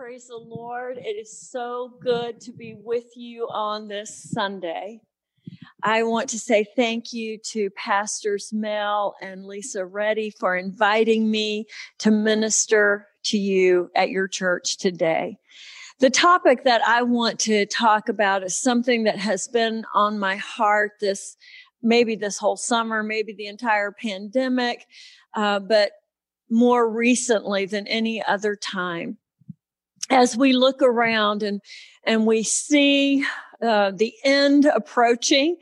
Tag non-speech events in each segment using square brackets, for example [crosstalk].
praise the Lord. It is so good to be with you on this Sunday. I want to say thank you to Pastors Mel and Lisa Reddy for inviting me to minister to you at your church today. The topic that I want to talk about is something that has been on my heart this, maybe this whole summer, maybe the entire pandemic, uh, but more recently than any other time as we look around and and we see uh, the end approaching,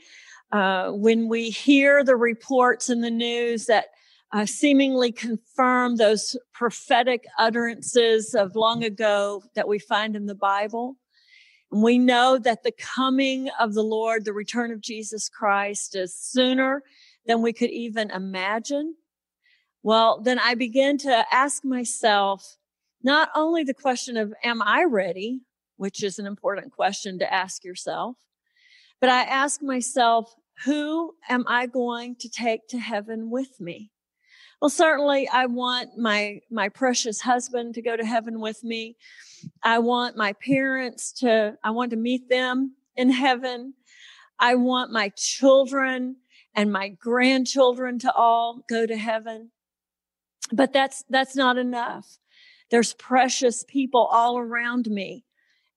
uh, when we hear the reports in the news that uh, seemingly confirm those prophetic utterances of long ago that we find in the Bible, and we know that the coming of the Lord, the return of Jesus Christ, is sooner than we could even imagine. Well, then I begin to ask myself, not only the question of, am I ready? Which is an important question to ask yourself, but I ask myself, who am I going to take to heaven with me? Well, certainly I want my, my precious husband to go to heaven with me. I want my parents to, I want to meet them in heaven. I want my children and my grandchildren to all go to heaven. But that's, that's not enough. There's precious people all around me.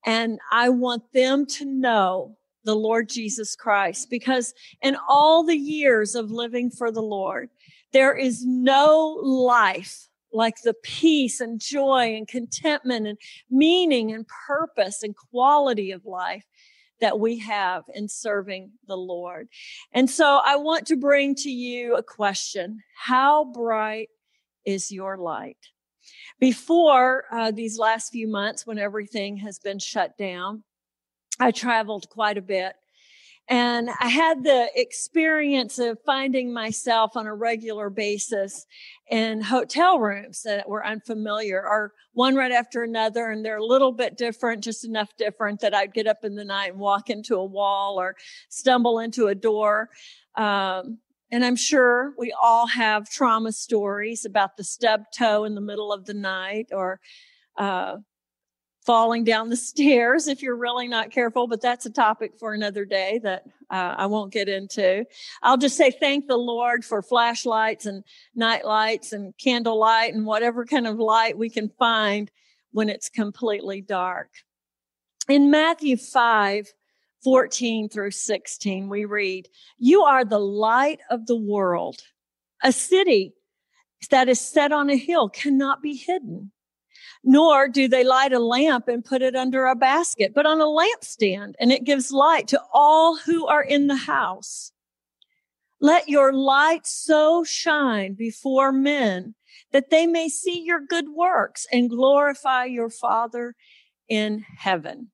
And I want them to know the Lord Jesus Christ because in all the years of living for the Lord, there is no life like the peace and joy and contentment and meaning and purpose and quality of life that we have in serving the Lord. And so I want to bring to you a question. How bright is your light? Before uh, these last few months, when everything has been shut down, I traveled quite a bit. And I had the experience of finding myself on a regular basis in hotel rooms that were unfamiliar or one right after another. And they're a little bit different, just enough different that I'd get up in the night and walk into a wall or stumble into a door. Um, and I'm sure we all have trauma stories about the stub toe in the middle of the night or uh, falling down the [laughs] stairs if you're really not careful. But that's a topic for another day that uh, I won't get into. I'll just say thank the Lord for flashlights and night lights and candlelight and whatever kind of light we can find when it's completely dark. In Matthew 5, 14 through 16, we read, You are the light of the world. A city that is set on a hill cannot be hidden. Nor do they light a lamp and put it under a basket, but on a lampstand, and it gives light to all who are in the house. Let your light so shine before men that they may see your good works and glorify your Father in heaven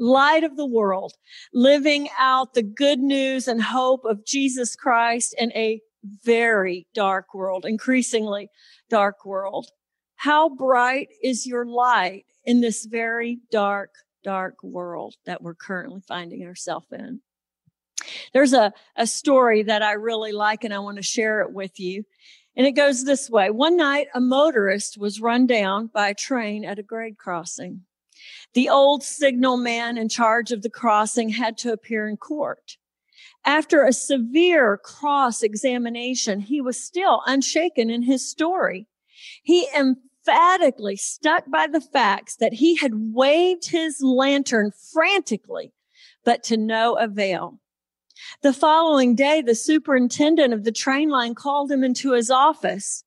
light of the world, living out the good news and hope of Jesus Christ in a very dark world, increasingly dark world. How bright is your light in this very dark, dark world that we're currently finding ourselves in? There's a, a story that I really like and I want to share it with you. And it goes this way. One night, a motorist was run down by a train at a grade crossing. The old signal man in charge of the crossing had to appear in court. After a severe cross examination, he was still unshaken in his story. He emphatically stuck by the facts that he had waved his lantern frantically, but to no avail. The following day, the superintendent of the train line called him into his office.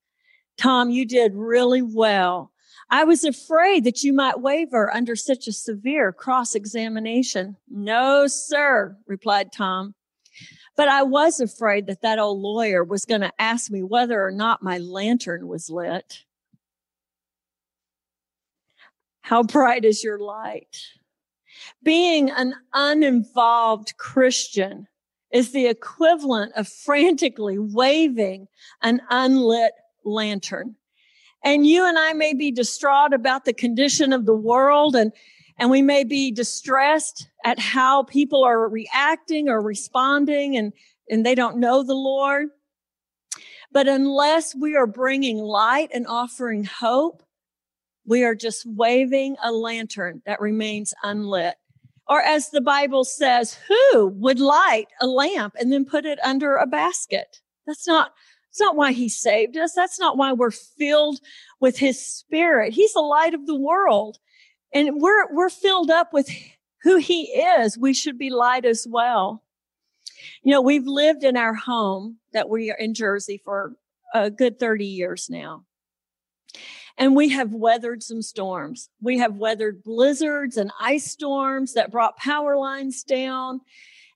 Tom, you did really well. I was afraid that you might waver under such a severe cross examination. No, sir, replied Tom. But I was afraid that that old lawyer was going to ask me whether or not my lantern was lit. How bright is your light? Being an uninvolved Christian is the equivalent of frantically waving an unlit lantern. And you and I may be distraught about the condition of the world and, and we may be distressed at how people are reacting or responding and, and they don't know the Lord. But unless we are bringing light and offering hope, We are just waving a lantern that remains unlit. Or as the Bible says, who would light a lamp and then put it under a basket? That's not, that's not why he saved us. That's not why we're filled with his spirit. He's the light of the world and we're, we're filled up with who he is. We should be light as well. You know, we've lived in our home that we are in Jersey for a good 30 years now. And we have weathered some storms. We have weathered blizzards and ice storms that brought power lines down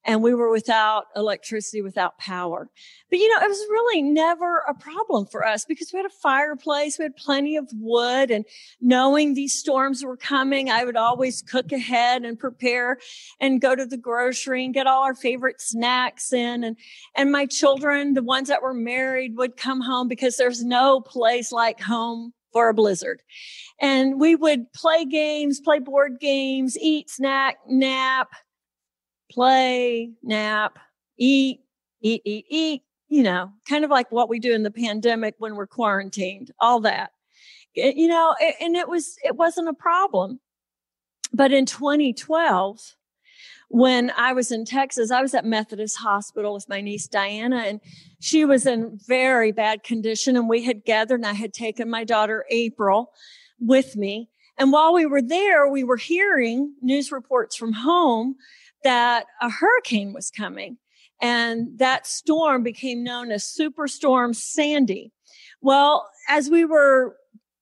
and we were without electricity, without power. But you know, it was really never a problem for us because we had a fireplace, we had plenty of wood, and knowing these storms were coming, I would always cook ahead and prepare and go to the grocery and get all our favorite snacks in. And, and my children, the ones that were married, would come home because there's no place like home for a blizzard. And we would play games, play board games, eat, snack, nap, play, nap, eat, eat, eat, eat, you know, kind of like what we do in the pandemic when we're quarantined, all that. You know, and it was, it wasn't a problem. But in 2012, when I was in Texas, I was at Methodist Hospital with my niece Diana, and she was in very bad condition. And we had gathered, and I had taken my daughter April with me. And while we were there, we were hearing news reports from home that a hurricane was coming. And that storm became known as Superstorm Sandy. Well, as we were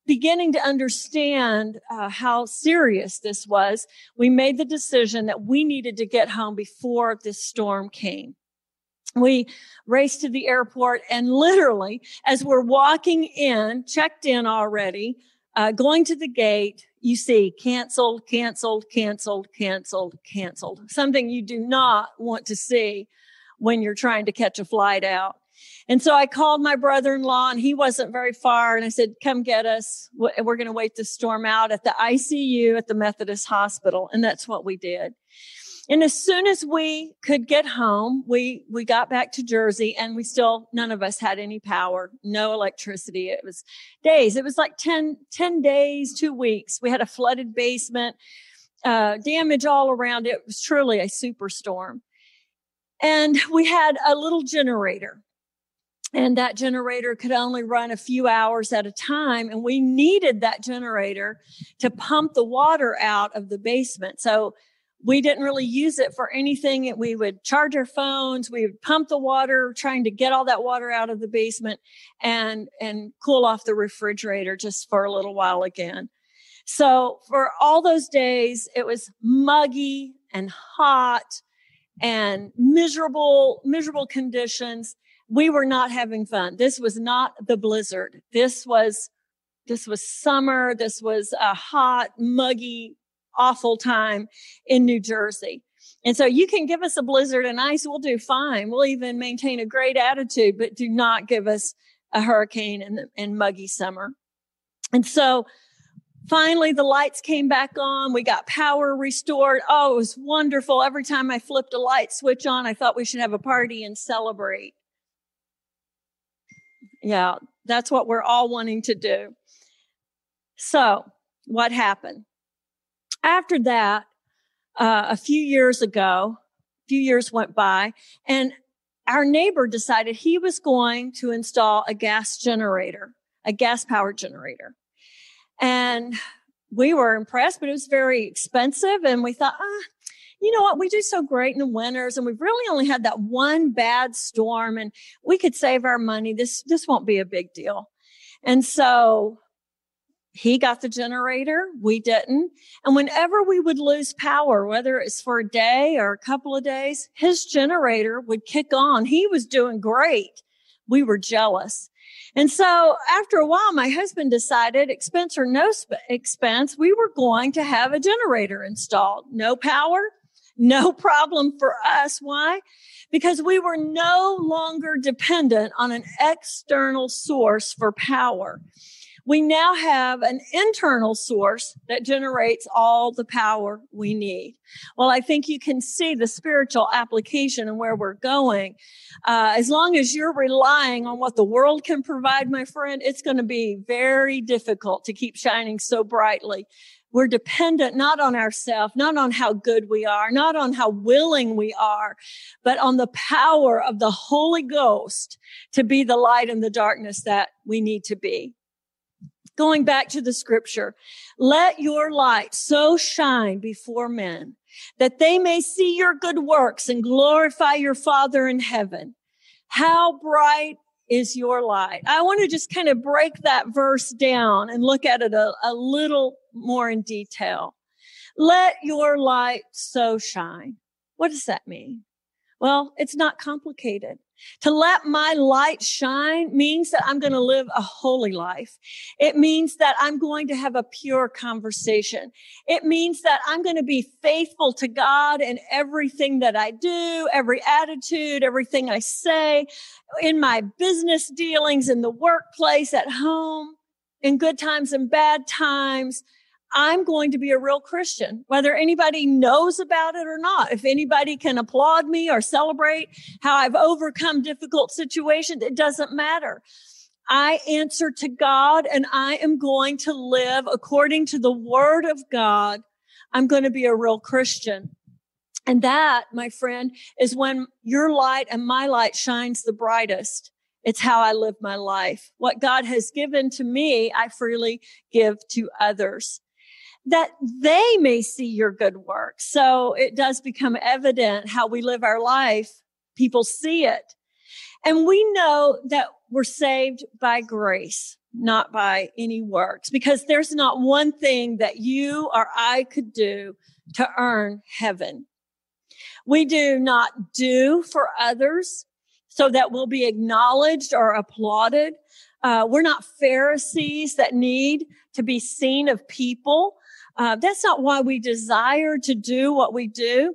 beginning to understand uh, how serious this was, we made the decision that we needed to get home before this storm came. We raced to the airport and literally, as we're walking in, checked in already, uh, going to the gate, you see canceled, canceled, canceled, canceled, canceled. Something you do not want to see when you're trying to catch a flight out. And so I called my brother-in-law and he wasn't very far. And I said, come get us. We're going to wait the storm out at the ICU at the Methodist hospital. And that's what we did. And as soon as we could get home, we, we got back to Jersey and we still, none of us had any power, no electricity. It was days. It was like 10, 10 days, two weeks. We had a flooded basement, uh, damage all around. It was truly a superstorm. And we had a little generator and that generator could only run a few hours at a time and we needed that generator to pump the water out of the basement so we didn't really use it for anything. We would charge our phones. We would pump the water, trying to get all that water out of the basement and, and cool off the refrigerator just for a little while again. So for all those days, it was muggy and hot and miserable, miserable conditions. We were not having fun. This was not the blizzard. This was, this was summer. This was a hot, muggy awful time in New Jersey. And so you can give us a blizzard and ice. We'll do fine. We'll even maintain a great attitude, but do not give us a hurricane and, and muggy summer. And so finally the lights came back on. We got power restored. Oh, it was wonderful. Every time I flipped a light switch on, I thought we should have a party and celebrate. Yeah, that's what we're all wanting to do. So what happened? After that, uh, a few years ago, a few years went by and our neighbor decided he was going to install a gas generator, a gas powered generator. And we were impressed, but it was very expensive. And we thought, ah, you know what? We do so great in the winters and we've really only had that one bad storm and we could save our money. This, this won't be a big deal. And so he got the generator. We didn't. And whenever we would lose power, whether it's for a day or a couple of days, his generator would kick on. He was doing great. We were jealous. And so after a while, my husband decided expense or no sp- expense, we were going to have a generator installed. No power, no [laughs] problem for us. Why? Because we were no longer dependent on an external source for power we now have an internal source that generates all the power we need. Well, I think you can see the spiritual application and where we're going. Uh, as long as you're relying on what the world can provide, my friend, it's going to be very difficult to keep shining so brightly we're dependent not on ourselves, not on how good we are, not on how willing we are, but on the power of the Holy Ghost to be the light in the darkness that we need to be. Going back to the scripture, let your light so shine before men that they may see your good works and glorify your Father in heaven. How bright is your light. I want to just kind of break that verse down and look at it a, a little more in detail. Let your light so shine. What does that mean? Well, it's not complicated. To let my light shine means that I'm going to live a holy life. It means that I'm going to have a pure conversation. It means that I'm going to be faithful to God in everything that I do, every attitude, everything I say, in my business dealings, in the workplace, at home, in good times and bad times. I'm going to be a real Christian, whether anybody knows about it or not. If anybody can applaud me or celebrate how I've overcome difficult situations, it doesn't matter. I answer to God and I am going to live according to the word of God. I'm going to be a real Christian. And that, my friend, is when your light and my light shines the brightest. It's how I live my life. What God has given to me, I freely give to others that they may see your good work. So it does become evident how we live our life. People see it. And we know that we're saved by grace, not by any works, because there's not one thing that you or I could do to earn heaven. We do not do for others so that we'll be acknowledged or applauded. Uh, we're not Pharisees that need to be seen of people. Uh, that's not why we desire to do what we do.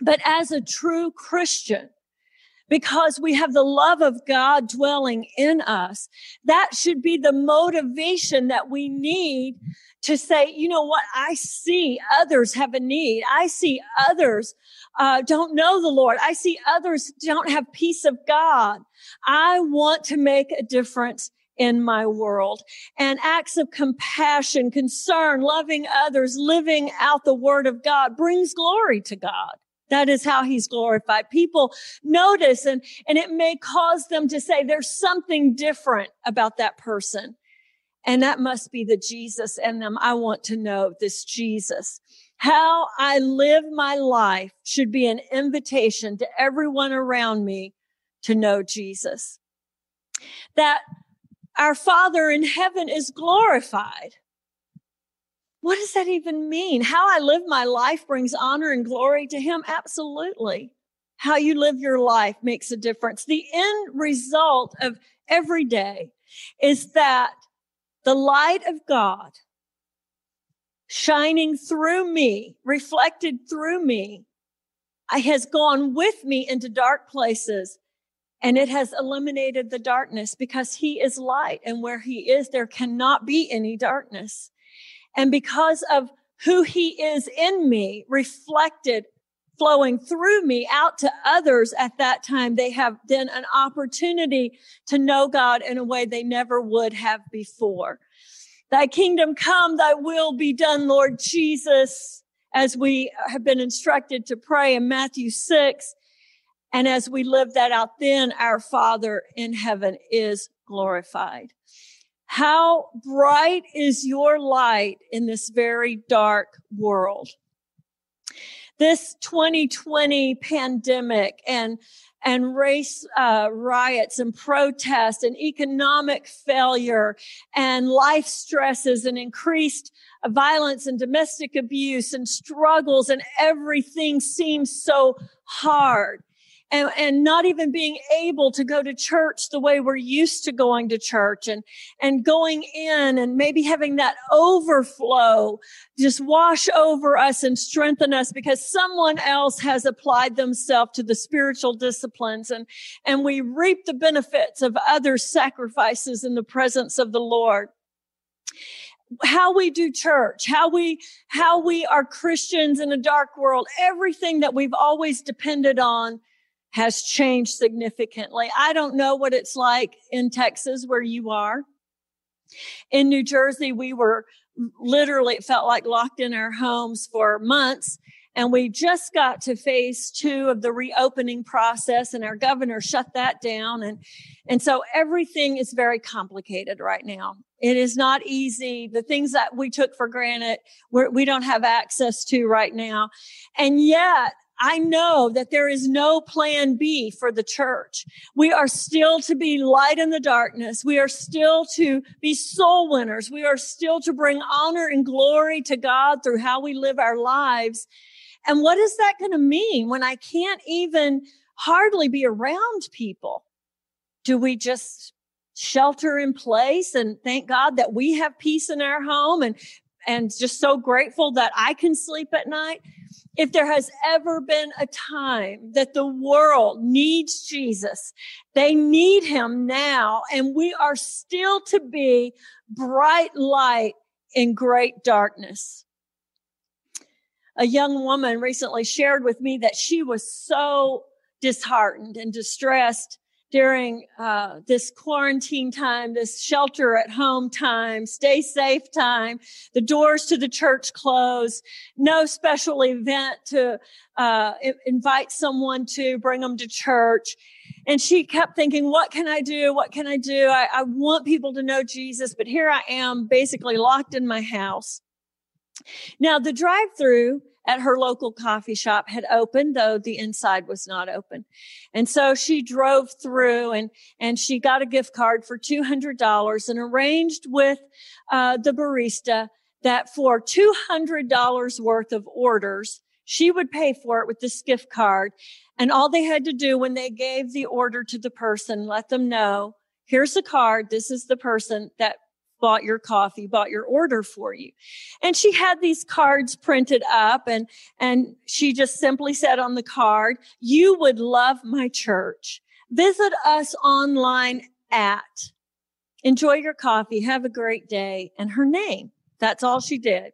But as a true Christian, because we have the love of God dwelling in us, that should be the motivation that we need to say, you know what? I see others have a need. I see others uh, don't know the Lord. I see others don't have peace of God. I want to make a difference in my world and acts of compassion, concern, loving others, living out the word of God brings glory to God. That is how he's glorified. People notice and, and it may cause them to say there's something different about that person. And that must be the Jesus in them. I want to know this Jesus. How I live my life should be an invitation to everyone around me to know Jesus. That our Father in heaven is glorified. What does that even mean? How I live my life brings honor and glory to Him? Absolutely. How you live your life makes a difference. The end result of every day is that the light of God shining through me, reflected through me, has gone with me into dark places and it has eliminated the darkness because he is light and where he is, there cannot be any darkness. And because of who he is in me, reflected, flowing through me out to others at that time, they have then an opportunity to know God in a way they never would have before. Thy kingdom come, thy will be done, Lord Jesus, as we have been instructed to pray in Matthew 6. And as we live that out, then our Father in heaven is glorified. How bright is your light in this very dark world? This 2020 pandemic and and race uh, riots and protests and economic failure and life stresses and increased violence and domestic abuse and struggles and everything seems so hard and, and not even being able to go to church the way we're used to going to church and, and going in and maybe having that overflow just wash over us and strengthen us because someone else has applied themselves to the spiritual disciplines and, and we reap the benefits of other sacrifices in the presence of the Lord. how we do church, how we, how we are Christians in a dark world, everything that we've always depended on has changed significantly. I don't know what it's like in Texas where you are. In New Jersey, we were literally, it felt like locked in our homes for months. And we just got to phase two of the reopening process and our governor shut that down. And, and so everything is very complicated right now. It is not easy. The things that we took for granted, we're, we do not have access to right now. And yet I know that there is no plan B for the church. We are still to be light in the darkness. We are still to be soul winners. We are still to bring honor and glory to God through how we live our lives. And what is that going to mean when I can't even hardly be around people? Do we just shelter in place and thank God that we have peace in our home and, and just so grateful that I can sleep at night? If there has ever been a time that the world needs Jesus, they need him now. And we are still to be bright light in great darkness. A young woman recently shared with me that she was so disheartened and distressed during uh, this quarantine time, this shelter at home time, stay safe time, the doors to the church closed, no special event to uh, invite someone to bring them to church. And she kept thinking, what can I do? What can I do? I, I want people to know Jesus, but here I am basically locked in my house. Now the drive through at her local coffee shop had opened, though the inside was not open. And so she drove through and, and she got a gift card for $200 and arranged with uh, the barista that for $200 worth of orders, she would pay for it with this gift card. And all they had to do when they gave the order to the person, let them know, here's the card. This is the person that bought your coffee, bought your order for you. And she had these cards printed up and, and she just simply said on the card, you would love my church. Visit us online at enjoy your coffee. Have a great day. And her name. That's all she did.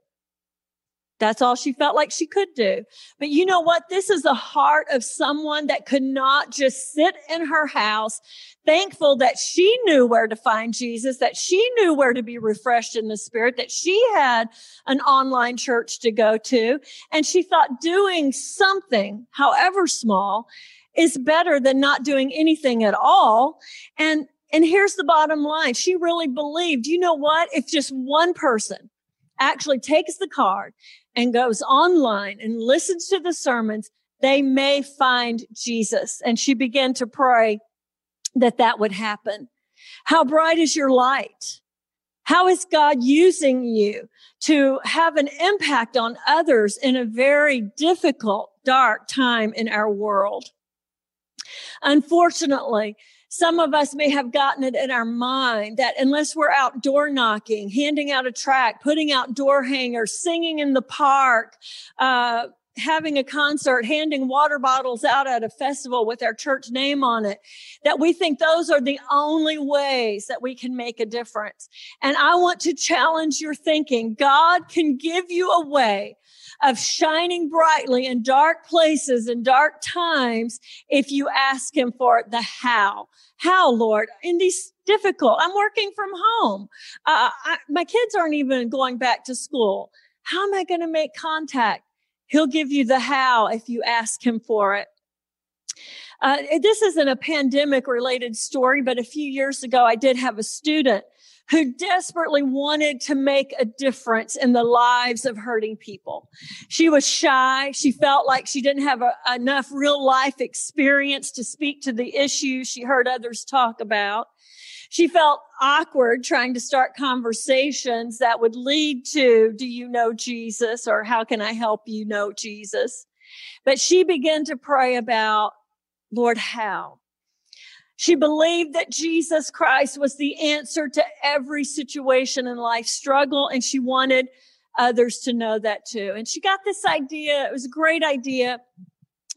That's all she felt like she could do. But you know what? This is the heart of someone that could not just sit in her house, thankful that she knew where to find Jesus, that she knew where to be refreshed in the spirit, that she had an online church to go to. And she thought doing something, however small, is better than not doing anything at all. And and here's the bottom line. She really believed, you know what? If just one person actually takes the card and goes online and listens to the sermons, they may find Jesus. And she began to pray that that would happen. How bright is your light? How is God using you to have an impact on others in a very difficult, dark time in our world? Unfortunately, some of us may have gotten it in our mind that unless we're out door knocking, handing out a tract, putting out door hangers, singing in the park, uh, having a concert, handing water bottles out at a festival with our church name on it, that we think those are the only ways that we can make a difference. And I want to challenge your thinking. God can give you a way of shining brightly in dark places and dark times if you ask him for it. the how. How, Lord, in these difficult, I'm working from home. Uh, I, my kids aren't even going back to school. How am I going to make contact? He'll give you the how if you ask him for it. Uh, this isn't a pandemic related story, but a few years ago, I did have a student who desperately wanted to make a difference in the lives of hurting people. She was shy. She felt like she didn't have a, enough real life experience to speak to the issues she heard others talk about. She felt awkward trying to start conversations that would lead to, do you know Jesus? Or how can I help you know Jesus? But she began to pray about, Lord, how? She believed that Jesus Christ was the answer to every situation in life struggle, and she wanted others to know that too. And she got this idea. It was a great idea.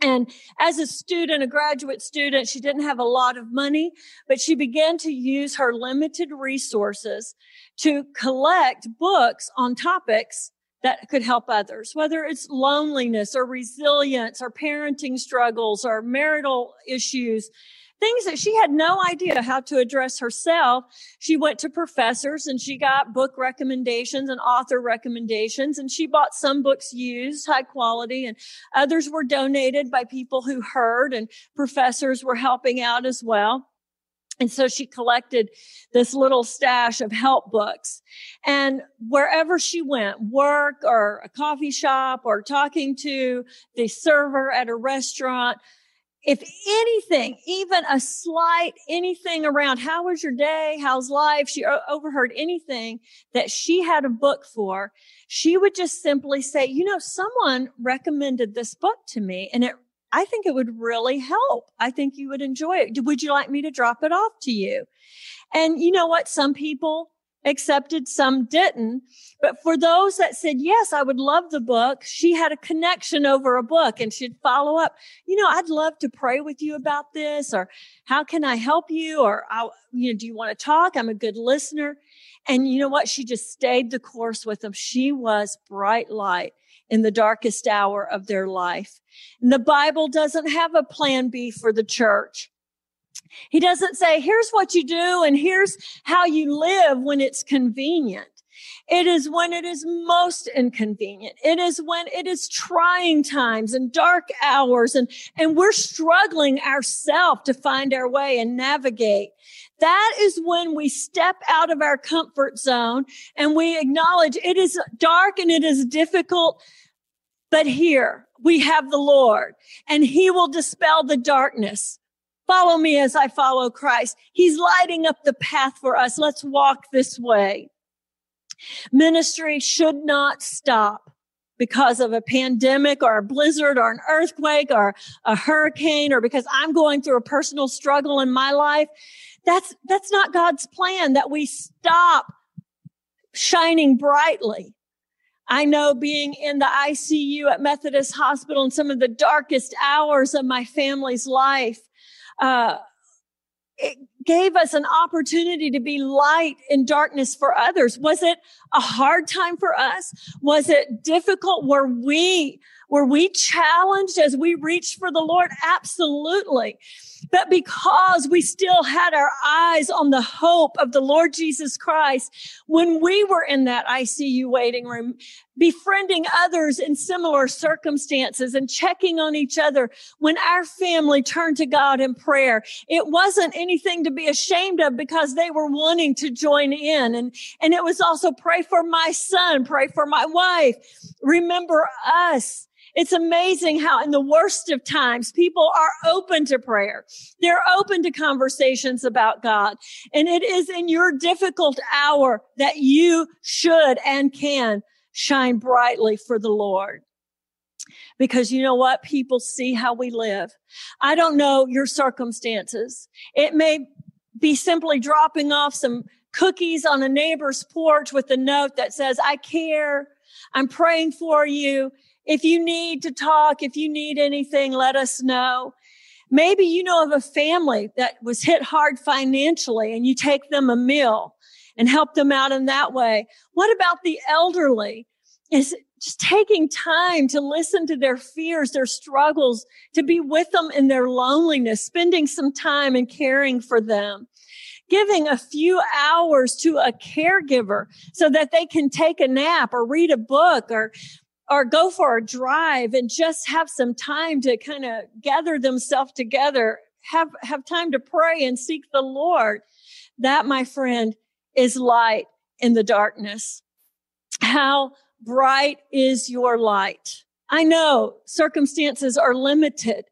And as a student, a graduate student, she didn't have a lot of money, but she began to use her limited resources to collect books on topics that could help others, whether it's loneliness or resilience or parenting struggles or marital issues things that she had no idea how to address herself. She went to professors and she got book recommendations and author recommendations and she bought some books used, high quality, and others were donated by people who heard and professors were helping out as well. And so she collected this little stash of help books. And wherever she went, work or a coffee shop or talking to the server at a restaurant, if anything, even a slight anything around how was your day? How's life? She overheard anything that she had a book for. She would just simply say, you know, someone recommended this book to me and it, I think it would really help. I think you would enjoy it. Would you like me to drop it off to you? And you know what? Some people accepted, some didn't. But for those that said, yes, I would love the book, she had a connection over a book and she'd follow up. You know, I'd love to pray with you about this or how can I help you? Or, I, you know, do you want to talk? I'm a good listener. And you know what? She just stayed the course with them. She was bright light in the darkest hour of their life. And the Bible doesn't have a plan B for the church. He doesn't say, here's what you do and here's how you live when it's convenient. It is when it is most inconvenient. It is when it is trying times and dark hours and, and we're struggling ourselves to find our way and navigate. That is when we step out of our comfort zone and we acknowledge it is dark and it is difficult. But here we have the Lord and he will dispel the darkness. Follow me as I follow Christ. He's lighting up the path for us. Let's walk this way. Ministry should not stop because of a pandemic or a blizzard or an earthquake or a hurricane or because I'm going through a personal struggle in my life. That's, that's not God's plan that we stop shining brightly. I know being in the ICU at Methodist Hospital in some of the darkest hours of my family's life, uh, it gave us an opportunity to be light in darkness for others. Was it a hard time for us? Was it difficult? Were we, were we challenged as we reached for the Lord? Absolutely. But because we still had our eyes on the hope of the Lord Jesus Christ, when we were in that ICU waiting room, befriending others in similar circumstances and checking on each other, when our family turned to God in prayer, it wasn't anything to be ashamed of because they were wanting to join in. And, and it was also pray for my son, pray for my wife. Remember us. It's amazing how in the worst of times, people are open to prayer. They're open to conversations about God. And it is in your difficult hour that you should and can shine brightly for the Lord. Because you know what? People see how we live. I don't know your circumstances. It may be simply dropping off some cookies on a neighbor's porch with a note that says, I care. I'm praying for you. If you need to talk, if you need anything, let us know. Maybe you know of a family that was hit hard financially and you take them a meal and help them out in that way. What about the elderly? Is just taking time to listen to their fears, their struggles, to be with them in their loneliness, spending some time and caring for them giving a few hours to a caregiver so that they can take a nap or read a book or or go for a drive and just have some time to kind of gather themselves together, have, have time to pray and seek the Lord. That, my friend, is light in the darkness. How bright is your light? I know circumstances are limited,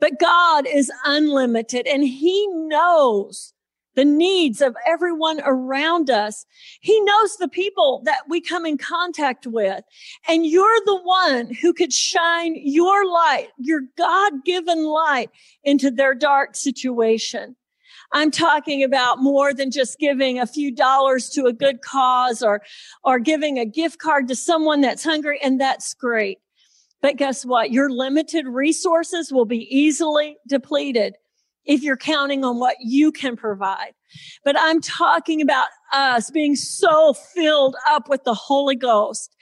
but God is unlimited and he knows the needs of everyone around us. He knows the people that we come in contact with. And you're the one who could shine your light, your God given light into their dark situation. I'm talking about more than just giving a few dollars to a good cause or, or giving a gift card to someone that's hungry. And that's great. But guess what? Your limited resources will be easily depleted if you're counting on what you can provide. But I'm talking about us being so filled up with the Holy Ghost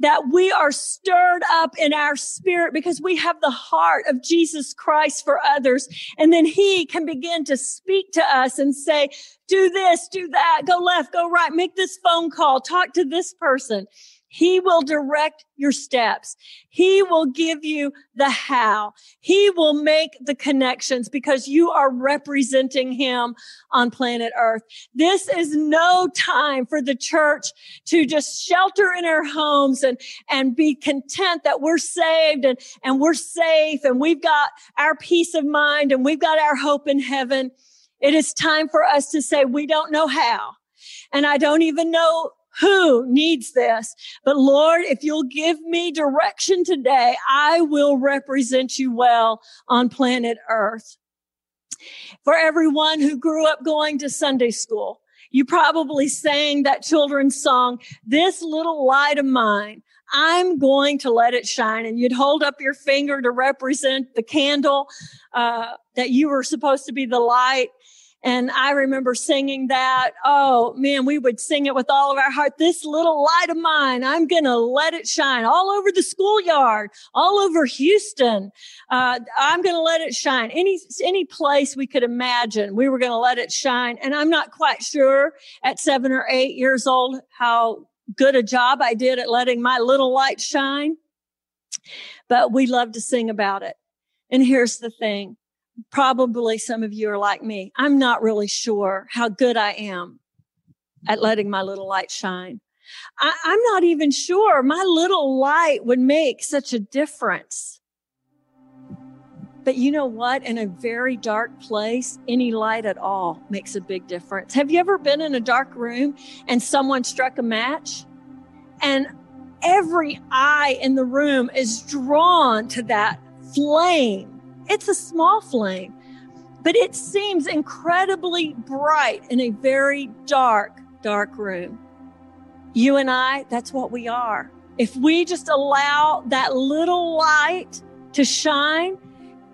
that we are stirred up in our spirit because we have the heart of Jesus Christ for others. And then he can begin to speak to us and say, do this, do that, go left, go right, make this phone call, talk to this person. He will direct your steps. He will give you the how. He will make the connections because you are representing him on planet earth. This is no time for the church to just shelter in our homes and, and be content that we're saved and, and we're safe and we've got our peace of mind and we've got our hope in heaven. It is time for us to say, we don't know how. And I don't even know who needs this. But Lord, if you'll give me direction today, I will represent you well on planet earth. For everyone who grew up going to Sunday school, you probably sang that children's song, this little light of mine. I'm going to let it shine. And you'd hold up your finger to represent the candle, uh, that you were supposed to be the light. And I remember singing that. Oh man, we would sing it with all of our heart. This little light of mine, I'm going to let it shine all over the schoolyard, all over Houston. Uh, I'm going to let it shine. Any, any place we could imagine, we were going to let it shine. And I'm not quite sure at seven or eight years old how good a job I did at letting my little light shine. But we love to sing about it. And here's the thing probably some of you are like me. I'm not really sure how good I am at letting my little light shine. I, am not even sure my little light would make such a difference. But you know what? In a very dark place, any light at all makes a big difference. Have you ever been in a dark room and someone struck a match? And every eye in the room is drawn to that flame it's a small flame, but it seems incredibly bright in a very dark, dark room. You and I, that's what we are. If we just allow that little light to shine,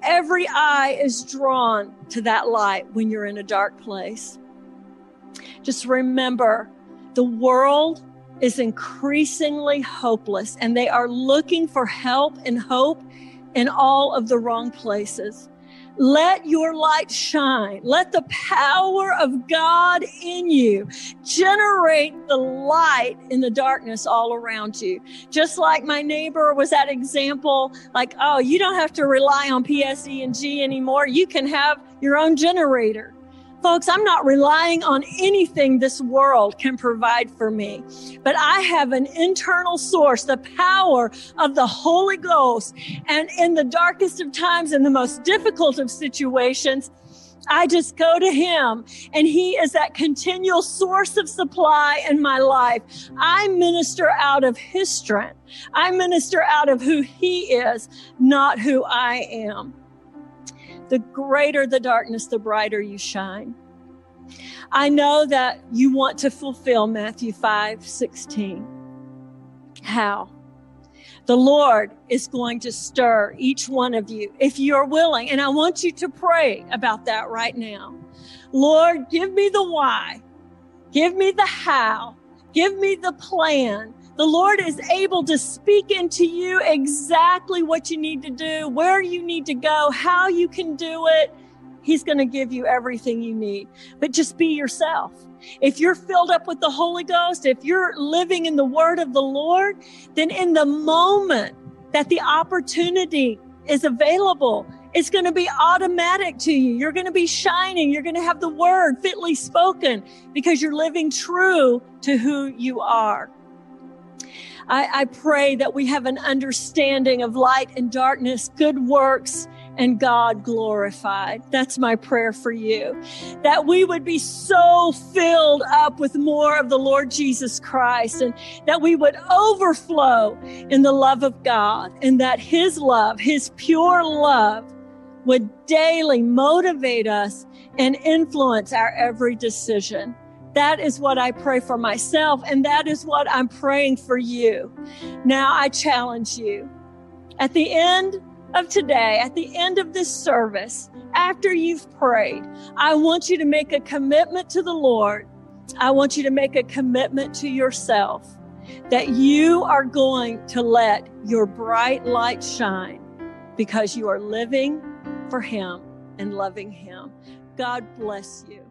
every eye is drawn to that light when you're in a dark place. Just remember the world is increasingly hopeless and they are looking for help and hope in all of the wrong places. Let your light shine. Let the power of God in you generate the light in the darkness all around you. Just like my neighbor was that example, like, oh, you don't have to rely on PSE&G anymore. You can have your own generator. Folks, I'm not relying on anything this world can provide for me, but I have an internal source, the power of the Holy Ghost. And in the darkest of times, in the most difficult of situations, I just go to him and he is that continual source of supply in my life. I minister out of his strength. I minister out of who he is, not who I am the greater the darkness, the brighter you shine. I know that you want to fulfill Matthew 5 16. How? The Lord is going to stir each one of you if you're willing. And I want you to pray about that right now. Lord, give me the why. Give me the how. Give me the plan the Lord is able to speak into you exactly what you need to do, where you need to go, how you can do it. He's going to give you everything you need, but just be yourself. If you're filled up with the Holy Ghost, if you're living in the word of the Lord, then in the moment that the opportunity is available, it's going to be automatic to you. You're going to be shining. You're going to have the word fitly spoken because you're living true to who you are. I, I pray that we have an understanding of light and darkness, good works, and God glorified. That's my prayer for you. That we would be so filled up with more of the Lord Jesus Christ and that we would overflow in the love of God and that His love, His pure love would daily motivate us and influence our every decision. That is what I pray for myself, and that is what I'm praying for you. Now I challenge you. At the end of today, at the end of this service, after you've prayed, I want you to make a commitment to the Lord. I want you to make a commitment to yourself that you are going to let your bright light shine because you are living for Him and loving Him. God bless you.